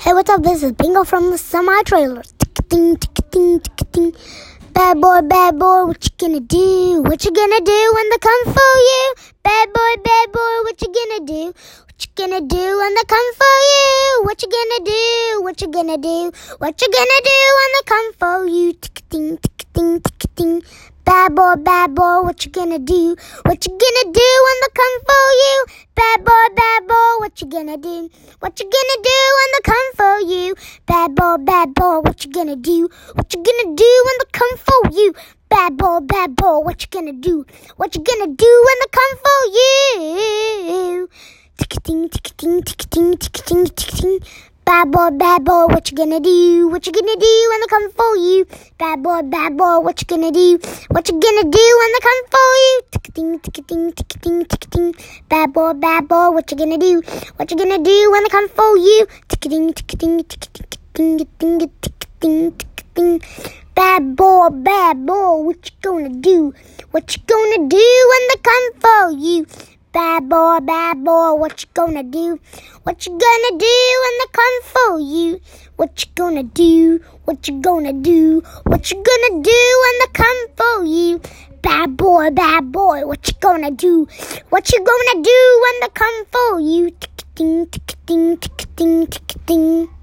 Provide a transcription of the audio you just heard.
Hey, what's up? This is Bingo from the semi trailer. Tick-a-ting. Bad boy, bad boy, what you gonna do? What you gonna do when they come for you? Bad boy, bad boy, what you gonna do? What you gonna do when they come for you? What you gonna do? What you gonna do? What you gonna do when they come for you? Tick-a-ting. Bad boy, bad boy, what you gonna do? What you gonna do when they come gonna do? What you gonna do when they come for you? Bad boy, bad boy, what you gonna do? What you gonna do when they come for you? Bad boy, bad boy, what you gonna do? What you gonna do when they come for you? Tick-a-ting, tick-a-ting, tick-a-ting, tick-a-ting, tick-a-ting. Bad boy, bad boy, what you gonna do? What you gonna do when they come for you? Bad boy, bad boy, what you gonna do? What you gonna do when they come for you? Tick-a-ting, tick-a-ting, tick-a-ting, tick-a-ting. Bad boy, bad boy, what you gonna do? What you gonna do when they come for you? Tick-a-ting, tick-a-ting, tick-a-ting, tick-a-ting, tick-a-ting, tick-a-ting. Bad boy, bad boy, what you gonna do? What you gonna do when they come for you? Bad boy, bad boy, what you gonna do? What you gonna do when they come for you? What you gonna do? What you gonna do? What you gonna do when they come for you? Bad boy, bad boy, what you gonna do? What you gonna do when they come for you? Tick-a-ting, tick-a-ting, tick-a-ting, tick-a-ting.